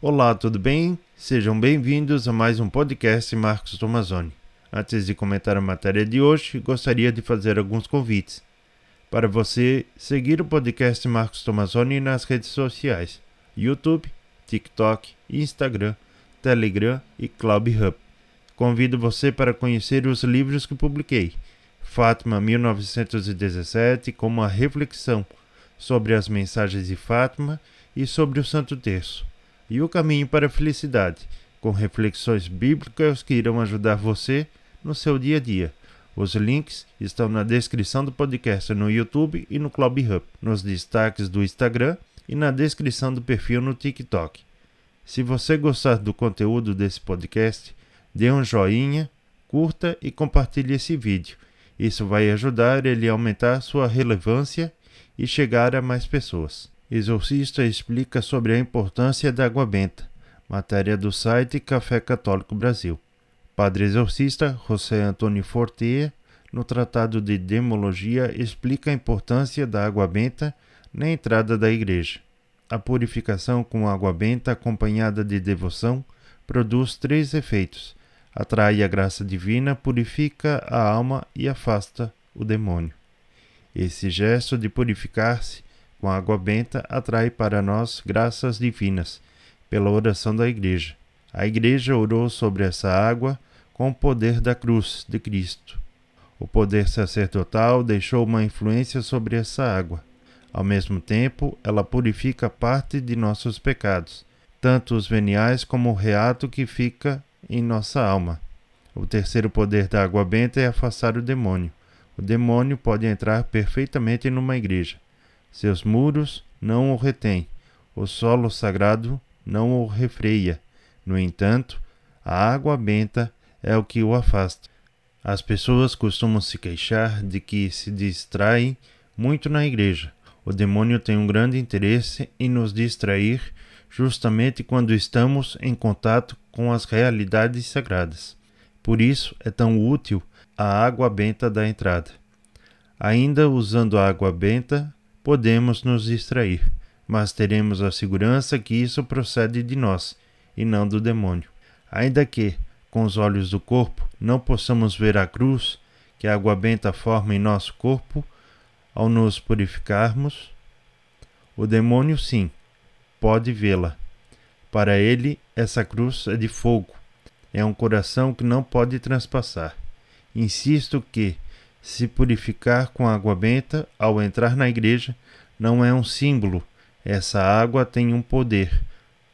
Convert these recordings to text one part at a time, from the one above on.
Olá, tudo bem? Sejam bem-vindos a mais um podcast Marcos Tomazoni. Antes de comentar a matéria de hoje, gostaria de fazer alguns convites. Para você seguir o podcast Marcos Tomazoni nas redes sociais: YouTube, TikTok, Instagram, Telegram e CloudHub. Convido você para conhecer os livros que publiquei. Fátima 1917 como a reflexão sobre as mensagens de Fátima e sobre o Santo Terço, e o caminho para a felicidade, com reflexões bíblicas que irão ajudar você no seu dia a dia. Os links estão na descrição do podcast no YouTube e no Club Hub, nos destaques do Instagram e na descrição do perfil no TikTok. Se você gostar do conteúdo desse podcast, dê um joinha, curta e compartilhe esse vídeo. Isso vai ajudar ele a aumentar sua relevância e chegar a mais pessoas. Exorcista explica sobre a importância da água benta. Matéria do site Café Católico Brasil. Padre exorcista José Antônio Fortea, no Tratado de Demologia, explica a importância da água benta na entrada da igreja. A purificação com água benta acompanhada de devoção produz três efeitos: atrai a graça divina, purifica a alma e afasta o demônio. Esse gesto de purificar-se com água benta atrai para nós graças divinas, pela oração da Igreja. A Igreja orou sobre essa água com o poder da cruz de Cristo. O poder sacerdotal deixou uma influência sobre essa água. Ao mesmo tempo, ela purifica parte de nossos pecados, tanto os veniais como o reato que fica em nossa alma. O terceiro poder da água benta é afastar o demônio. O demônio pode entrar perfeitamente numa igreja. Seus muros não o retêm, o solo sagrado não o refreia. No entanto, a água benta é o que o afasta. As pessoas costumam se queixar de que se distraem muito na igreja. O demônio tem um grande interesse em nos distrair justamente quando estamos em contato com as realidades sagradas. Por isso é tão útil a água benta da entrada. Ainda usando a água benta, podemos nos distrair, mas teremos a segurança que isso procede de nós e não do demônio. Ainda que, com os olhos do corpo, não possamos ver a cruz que a água benta forma em nosso corpo ao nos purificarmos, o demônio sim pode vê-la. Para ele, essa cruz é de fogo, é um coração que não pode transpassar. Insisto que, se purificar com água benta ao entrar na igreja, não é um símbolo, essa água tem um poder,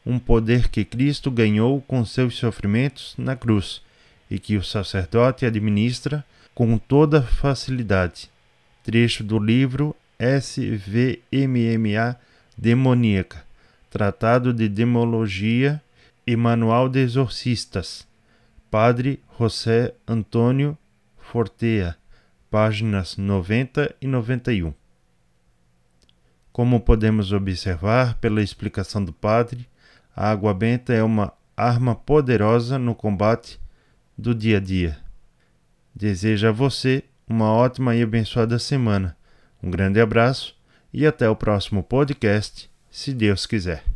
um poder que Cristo ganhou com seus sofrimentos na cruz e que o sacerdote administra com toda facilidade. Trecho do livro SVMMA Demoníaca, Tratado de Demologia e Manual de Exorcistas, Padre José Antônio Fortea, páginas 90 e 91. Como podemos observar pela explicação do padre, a água benta é uma arma poderosa no combate do dia a dia. Desejo a você uma ótima e abençoada semana. Um grande abraço e até o próximo podcast, se Deus quiser.